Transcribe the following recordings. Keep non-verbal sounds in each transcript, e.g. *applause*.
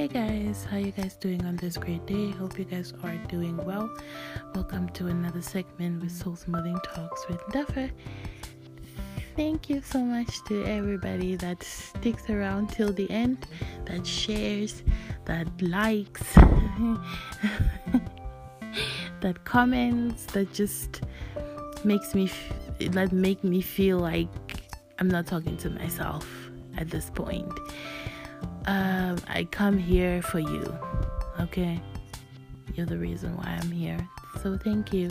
Hey guys, how you guys doing on this great day? Hope you guys are doing well. Welcome to another segment with Soul Smoothing Talks with Duffer. Thank you so much to everybody that sticks around till the end, that shares, that likes, *laughs* that comments, that just makes me that make me feel like I'm not talking to myself at this point um, I come here for you. Okay? You're the reason why I'm here. So thank you.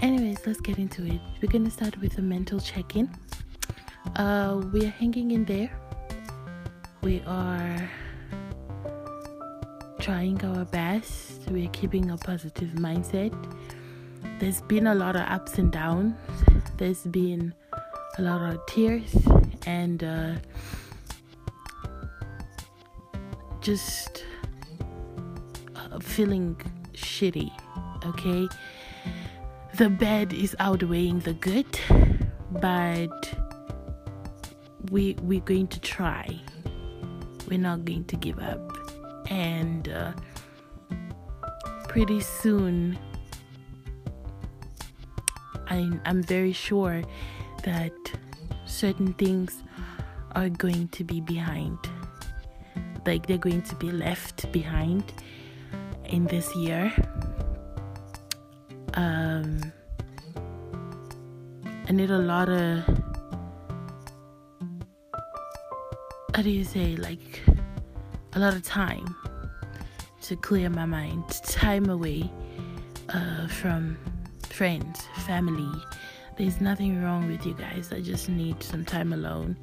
Anyways, let's get into it. We're gonna start with a mental check-in. Uh, we are hanging in there. We are trying our best. We're keeping a positive mindset. There's been a lot of ups and downs. There's been a lot of tears and uh, just uh, feeling shitty, okay? The bad is outweighing the good, but we we're going to try. We're not going to give up, and uh, pretty soon, I'm, I'm very sure that certain things are going to be behind like they're going to be left behind in this year. Um, I need a lot of how do you say like a lot of time to clear my mind, time away uh, from friends, family. There's nothing wrong with you guys. I just need some time alone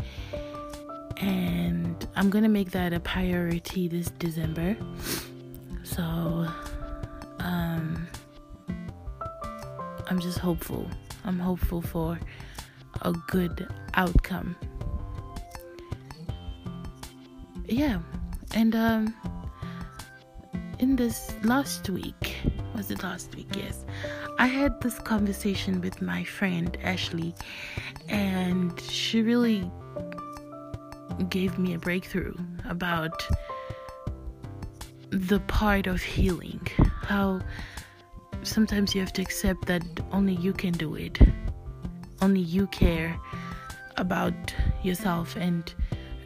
and I'm gonna make that a priority this December. So, um, I'm just hopeful. I'm hopeful for a good outcome. Yeah, and um, in this last week, was it last week? Yes, I had this conversation with my friend Ashley, and she really gave me a breakthrough about the part of healing. How sometimes you have to accept that only you can do it, only you care about yourself and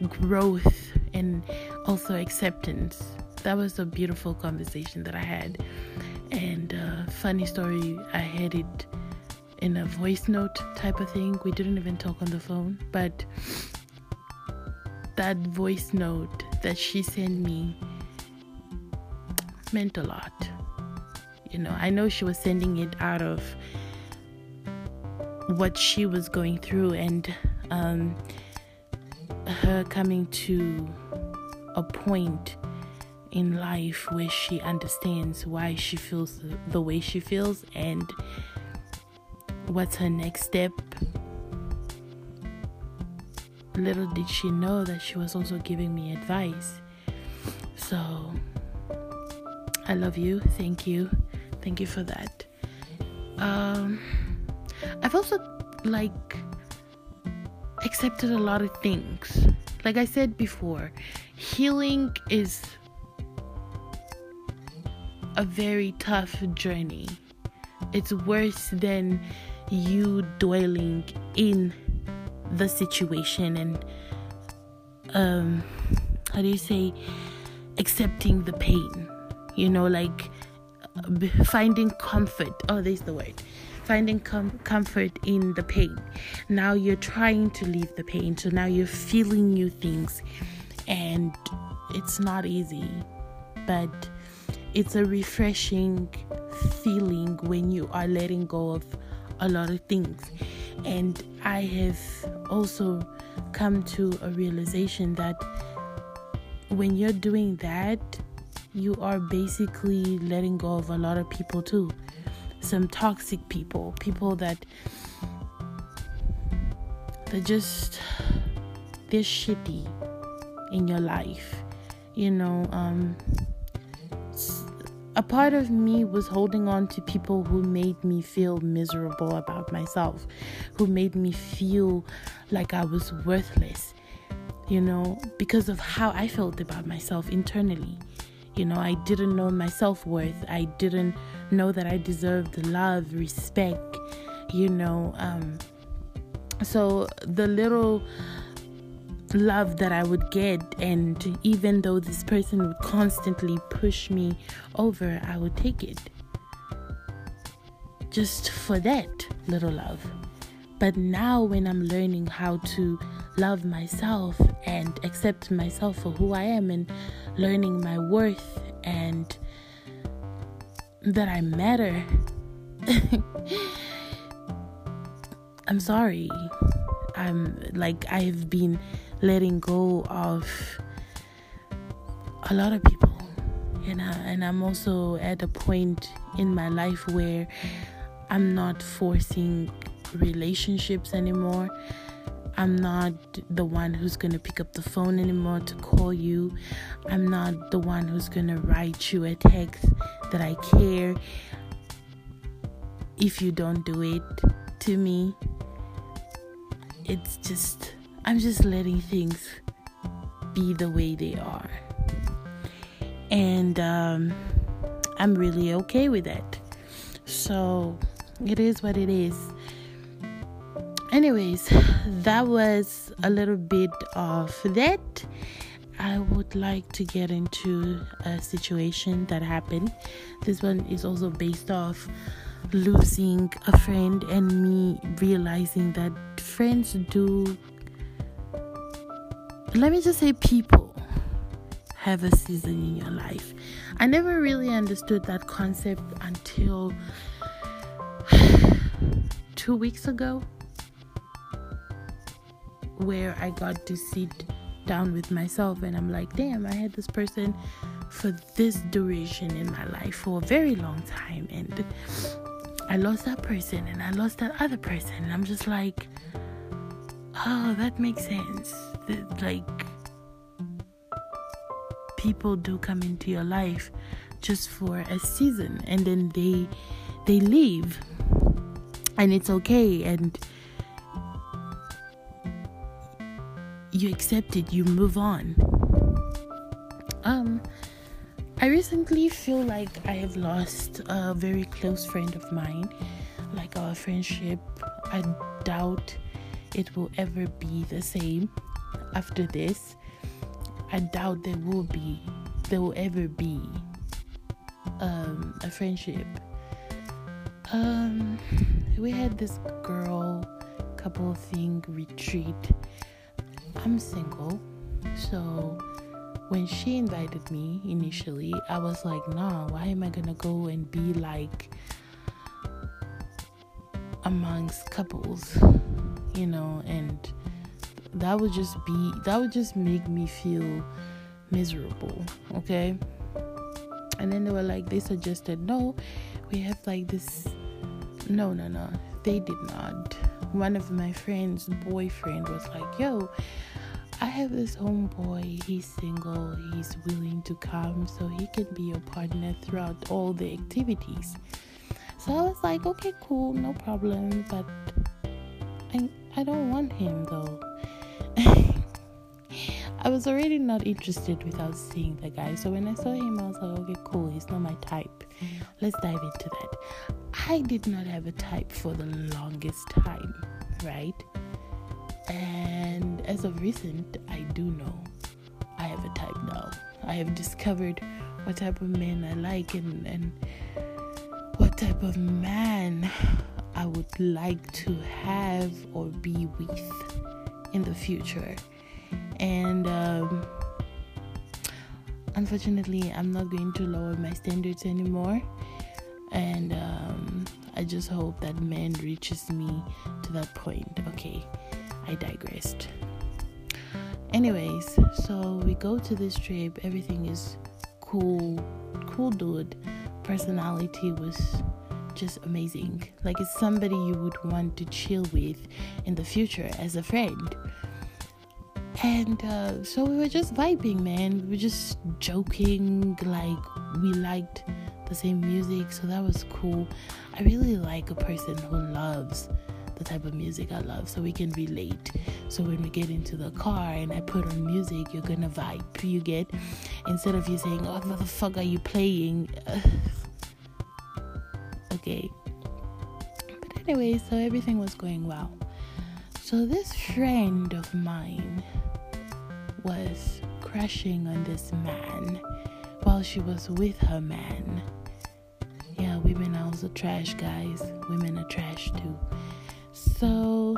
growth and also acceptance. That was a beautiful conversation that I had. And uh, funny story, I had it in a voice note type of thing. We didn't even talk on the phone, but that voice note that she sent me meant a lot. You know, I know she was sending it out of what she was going through and um, her coming to a point in life where she understands why she feels the way she feels and what's her next step little did she know that she was also giving me advice. So, I love you. Thank you. Thank you for that. Um, I've also like accepted a lot of things. Like I said before, healing is a very tough journey. It's worse than you dwelling in the situation and um how do you say accepting the pain you know like finding comfort oh there's the word finding com- comfort in the pain. Now you're trying to leave the pain so now you're feeling new things and it's not easy but it's a refreshing feeling when you are letting go of a lot of things and I have also come to a realization that when you're doing that, you are basically letting go of a lot of people too. Some toxic people, people that they're just they're shitty in your life. You know, um a part of me was holding on to people who made me feel miserable about myself, who made me feel like I was worthless. you know, because of how I felt about myself internally. You know, I didn't know my self worth. I didn't know that I deserved love, respect, you know. Um, so the little love that I would get, and even though this person would constantly push me over, I would take it just for that little love. But now, when I'm learning how to love myself and accept myself for who I am and learning my worth and that I matter. *laughs* I'm sorry. I'm like I've been letting go of a lot of people, you know, and I'm also at a point in my life where I'm not forcing relationships anymore. I'm not the one who's going to pick up the phone anymore to call you. I'm not the one who's going to write you a text that I care if you don't do it to me. It's just, I'm just letting things be the way they are. And um, I'm really okay with that. So it is what it is anyways that was a little bit of that i would like to get into a situation that happened this one is also based off losing a friend and me realizing that friends do let me just say people have a season in your life. I never really understood that concept until *sighs* two weeks ago where I got to sit down with myself and I'm like, damn, I had this person for this duration in my life for a very long time and I lost that person and I lost that other person. And I'm just like oh that makes sense like people do come into your life just for a season and then they they leave and it's okay and you accept it, you move on. Um, I recently feel like I have lost a very close friend of mine. Like our friendship, I doubt it will ever be the same after this. I doubt there will be, there will ever be um, a friendship. Um, we had this girl couple thing retreat I'm single. So when she invited me initially, I was like, nah, why am I gonna go and be like amongst couples, you know? And that would just be, that would just make me feel miserable, okay? And then they were like, they suggested, no, we have like this. No, no, no, they did not. One of my friends' boyfriend was like, yo, I have this homeboy, he's single, he's willing to come so he can be your partner throughout all the activities. So I was like, okay, cool, no problem, but I, I don't want him though. I was already not interested without seeing the guy. So when I saw him, I was like, okay, cool, he's not my type. Let's dive into that. I did not have a type for the longest time, right? And as of recent, I do know I have a type now. I have discovered what type of men I like and, and what type of man I would like to have or be with in the future. And um, unfortunately, I'm not going to lower my standards anymore. And um, I just hope that man reaches me to that point. Okay, I digressed. Anyways, so we go to this trip, everything is cool, cool dude. Personality was just amazing. Like it's somebody you would want to chill with in the future as a friend. And uh, so we were just vibing, man. We were just joking, like we liked the same music, so that was cool. I really like a person who loves the type of music I love so we can relate. So when we get into the car and I put on music, you're gonna vibe. You get instead of you saying, "Oh, what the fuck are you playing?" *sighs* okay. But anyway, so everything was going well. So this friend of mine was crushing on this man while she was with her man. Yeah, women are also trash, guys. Women are trash too. So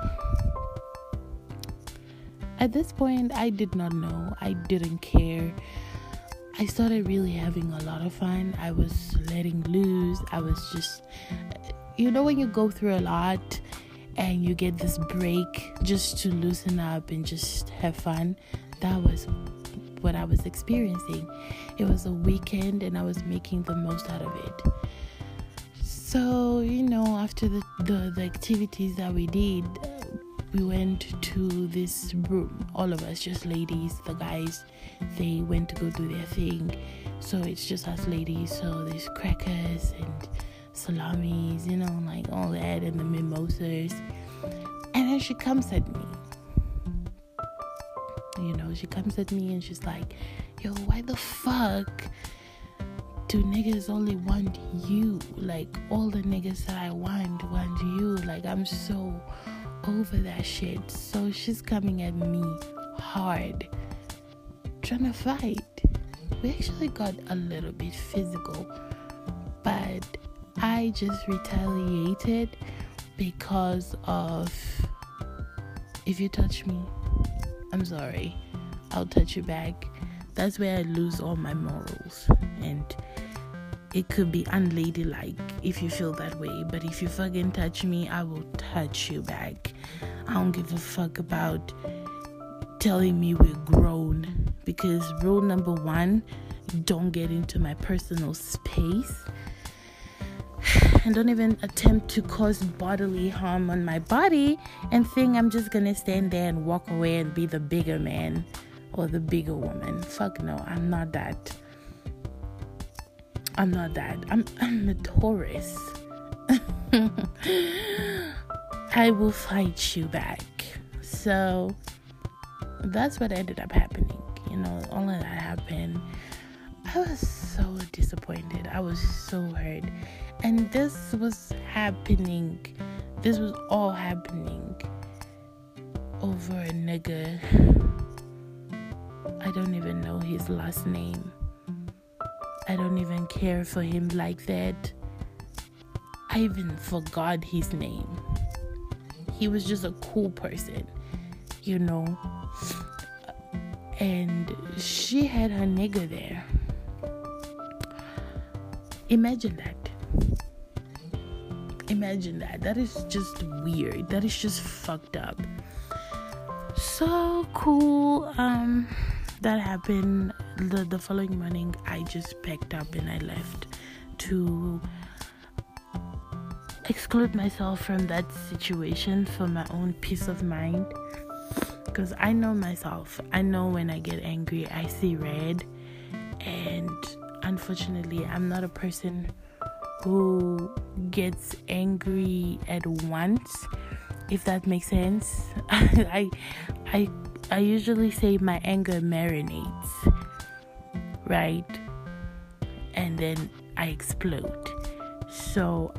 at this point, I did not know. I didn't care. I started really having a lot of fun. I was letting loose. I was just, you know, when you go through a lot and you get this break just to loosen up and just have fun, that was what I was experiencing. It was a weekend and I was making the most out of it. So, you know, after the, the, the activities that we did, we went to this room, all of us, just ladies. The guys, they went to go do their thing. So it's just us ladies. So there's crackers and salamis, you know, like all that, and the mimosas. And then she comes at me. You know, she comes at me and she's like, yo, why the fuck do niggas only want you? Like, all the niggas that I want want you. Like, I'm so over that shit. So she's coming at me hard, trying to fight. We actually got a little bit physical, but I just retaliated because of if you touch me, I'm sorry, I'll touch you back. That's where I lose all my morals. And it could be unladylike if you feel that way, but if you fucking touch me, I will touch you back. I don't give a fuck about telling me we're grown. Because rule number one don't get into my personal space and don't even attempt to cause bodily harm on my body and think I'm just gonna stand there and walk away and be the bigger man or the bigger woman. Fuck no, I'm not that. I'm not that. I'm I'm a Taurus. *laughs* I will fight you back. So that's what ended up happening. You know, all of that happened. I was so disappointed. I was so hurt. And this was happening. This was all happening over a nigga. I don't even know his last name. I don't even care for him like that. I even forgot his name. He was just a cool person, you know. And she had her nigga there. Imagine that. Imagine that. That is just weird. That is just fucked up. So cool. Um that happened the, the following morning i just packed up and i left to exclude myself from that situation for my own peace of mind because i know myself i know when i get angry i see red and unfortunately i'm not a person who gets angry at once if that makes sense *laughs* i i I usually say my anger marinates, right? And then I explode. So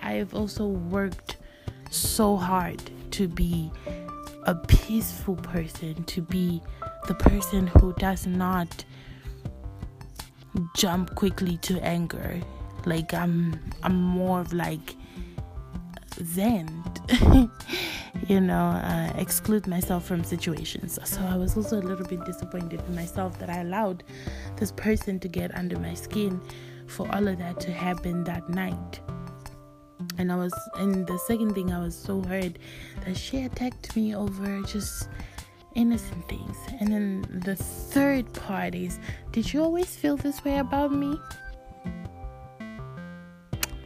I've also worked so hard to be a peaceful person, to be the person who does not jump quickly to anger. Like I'm I'm more of like zen. *laughs* you know, uh, exclude myself from situations. So I was also a little bit disappointed in myself that I allowed this person to get under my skin for all of that to happen that night. And I was, and the second thing, I was so hurt that she attacked me over just innocent things. And then the third part is, did you always feel this way about me?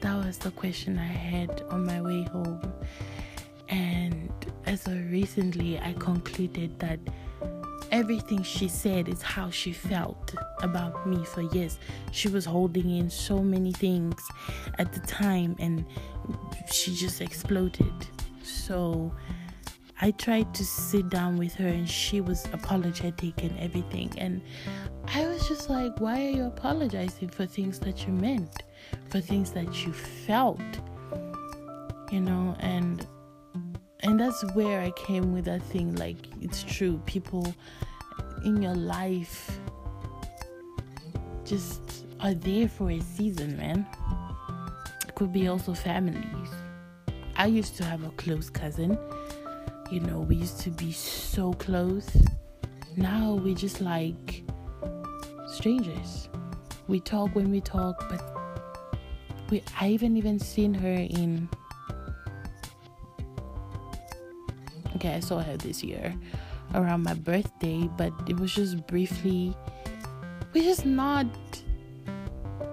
That was the question I had on my way home. And as of recently, I concluded that everything she said is how she felt about me for years. She was holding in so many things at the time and she just exploded. So I tried to sit down with her and she was apologetic and everything. And I was just like, why are you apologizing for things that you meant, for things that you felt? You know, and and that's where I came with that thing like it's true people in your life just are there for a season, man. It could be also families. I used to have a close cousin. You know, we used to be so close. Now we're just like strangers. We talk when we talk, but we I haven't even seen her in Okay, I saw her this year around my birthday, but it was just briefly we're just not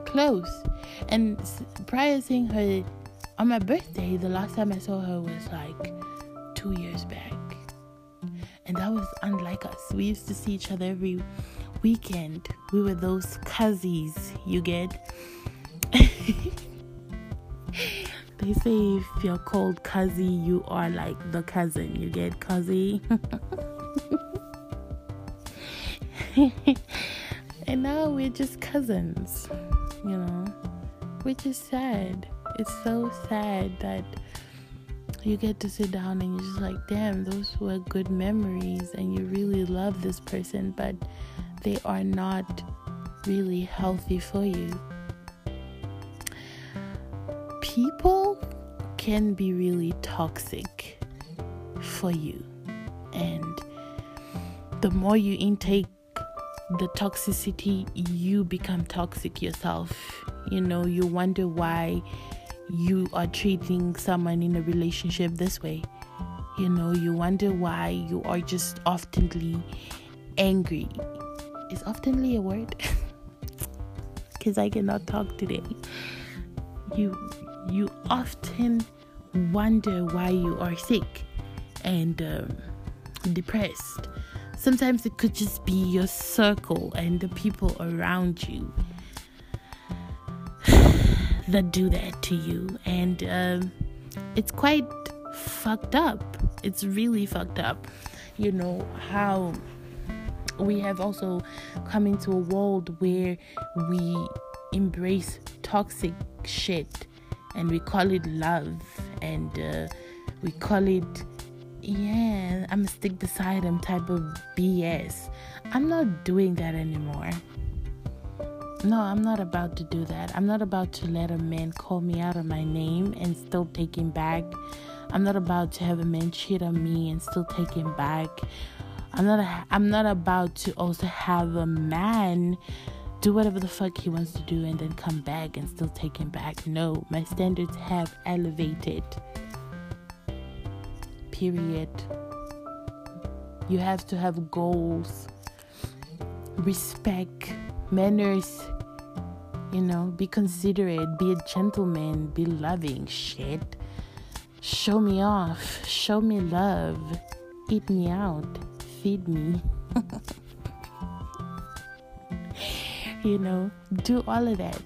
close. And prior to seeing her on my birthday, the last time I saw her was like two years back. And that was unlike us. We used to see each other every weekend. We were those cousins, you get? *laughs* they say if you're called cousin, you are like the cousin. You get cousin? *laughs* and now we're just cousins, you know, which is sad. It's so sad that you get to sit down and you're just like, damn, those were good memories, and you really love this person, but they are not really healthy for you. People can be really toxic for you, and the more you intake the toxicity, you become toxic yourself. You know, you wonder why you are treating someone in a relationship this way. You know, you wonder why you are just oftenly angry. Is oftenly a word? *laughs* Because I cannot talk today. You you often wonder why you are sick and um, depressed Sometimes it could just be your circle and the people around you that do that to you. And um, it's quite fucked up. It's really fucked up. You know, how we have also come into a world where we embrace toxic shit and we call it love and uh, we call it yeah, I'm a stick beside him type of BS. I'm not doing that anymore. No, I'm not about to do that. I'm not about to let a man call me out of my name and still take him back. I'm not about to have a man cheat on me and still take him back. I'm not I'm not about to also have a man do whatever the fuck he wants to do and then come back and still take him back. No, my standards have elevated period. You have to have goals, respect, manners, you know, be considerate, be a gentleman, be loving. Shit. Show me off, show me love, eat me out, feed me. *laughs* you know, do all of that.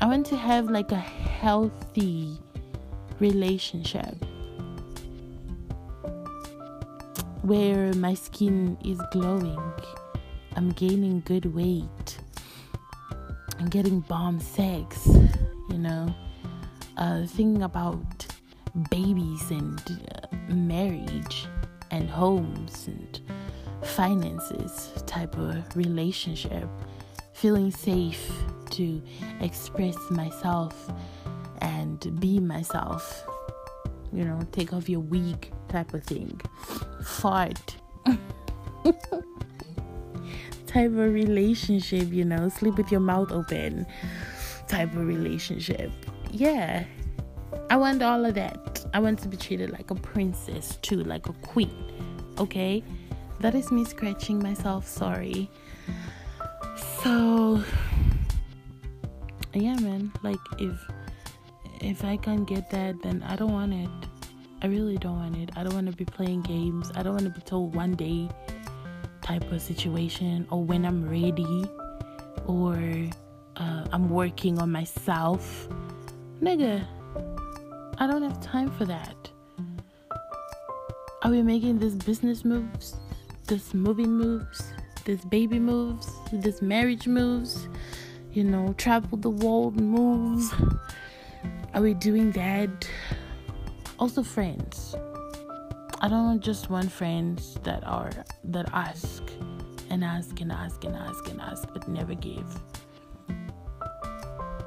I want to have like a healthy relationship where my skin is glowing. I'm gaining good weight. I'm getting bomb sex, you know. Uh, thinking about babies and uh, marriage and homes and finances type of relationship. Feeling safe to express myself and be myself. You know, take off your wig type of thing. Fart. *laughs* type of relationship, you know, sleep with your mouth open type of relationship. Yeah. I want all of that. I want to be treated like a princess too, like a queen. Okay? That is me scratching myself, sorry. So yeah, man, like if if I can't get that then I don't want it. I really don't want it. I don't want to be playing games. I don't want to be told one day type of situation or when I'm ready or uh, I'm working on myself. Nigga, I don't have time for that. Are we making these business moves, this moving moves, this baby moves, this marriage moves, you know, travel the world moves? Are we doing that? Also, friends. I don't just want friends that are that ask and ask and ask and ask and ask but never give.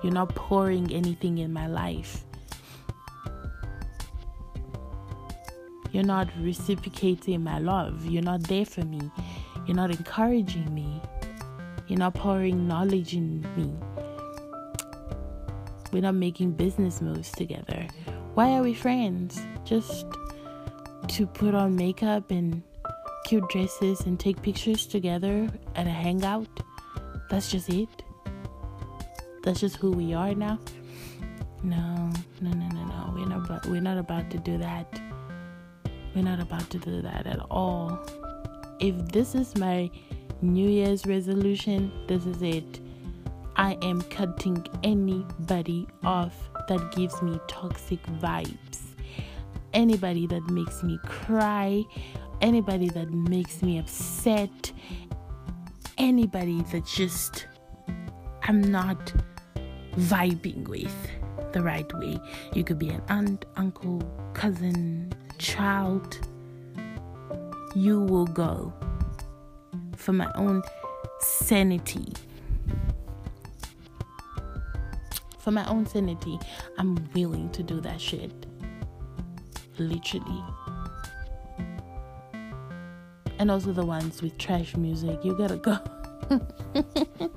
You're not pouring anything in my life. You're not reciprocating my love. You're not there for me. You're not encouraging me. You're not pouring knowledge in me. We're not making business moves together. Why are we friends? Just to put on makeup and cute dresses and take pictures together at a hangout? That's just it? That's just who we are now? No, no, no, no, no. We're not about, we're not about to do that. We're not about to do that at all. If this is my New Year's resolution, this is it. I am cutting anybody off that gives me toxic vibes. Anybody that makes me cry, anybody that makes me upset, anybody that just I'm not vibing with the right way. You could be an aunt, uncle, cousin, child, you will go for my own sanity. For my own sanity, I'm willing to do that shit. Literally. And also the ones with trash music, you gotta go. *laughs*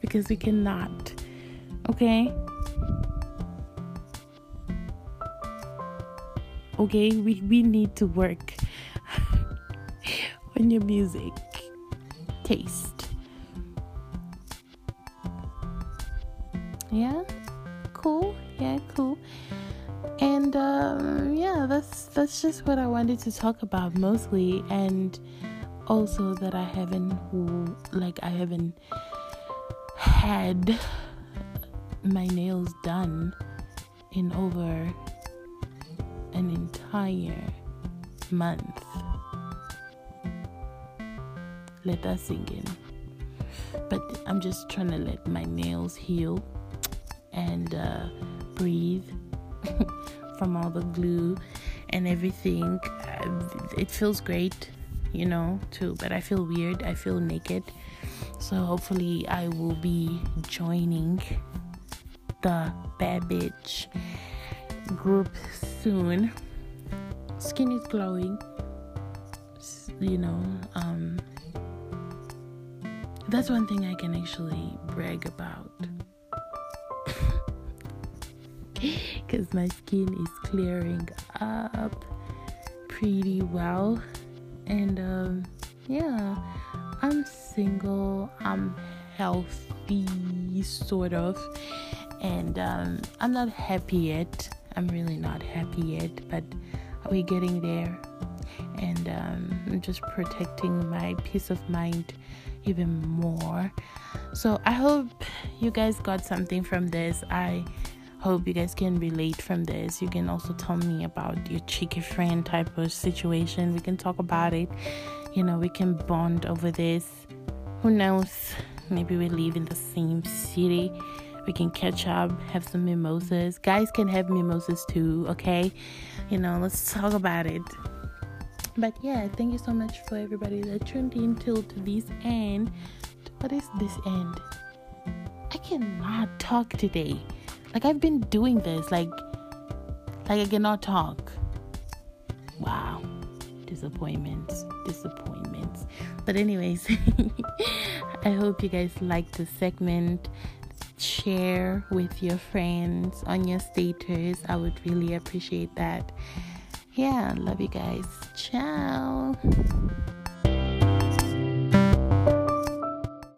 because we cannot. Okay? okay we, we need to work *laughs* on your music taste yeah cool yeah cool yeah that's that's just what i wanted to talk about mostly and also that i haven't like i haven't had my nails done in over an entire month. Let that sink in. But I'm just trying to let my nails heal and uh, breathe *laughs* from all the glue and everything. It feels great, you know, too, but I feel weird. I feel naked. So hopefully, I will be joining the bitch group soon. Skin is glowing. You know, um, that's one thing I can actually brag about. *laughs* Because my skin is clearing up pretty well. And um, yeah, I'm single, I'm healthy, sort of. And um, I'm not happy yet I'm really not happy yet, but we're getting there. And um, I'm just protecting my peace of mind even more. So I hope you guys got something from this. I hope you guys can relate from this. You can also tell me about your cheeky friend type of situation. We can talk about it. You know, we can bond over this. Who knows? Maybe we live in the same city we can catch up, have some mimosas. Guys can have mimosas too, okay? You know, let's talk about it. But yeah, thank you so much for everybody that tuned in till to this end. What is this end? I cannot talk today. Like I've been doing this, like like I cannot talk. Wow. Disappointments. Disappointments. But anyways, *laughs* I hope you guys liked the segment share with your friends on your status. I would really appreciate that. Yeah, love you guys. Ciao.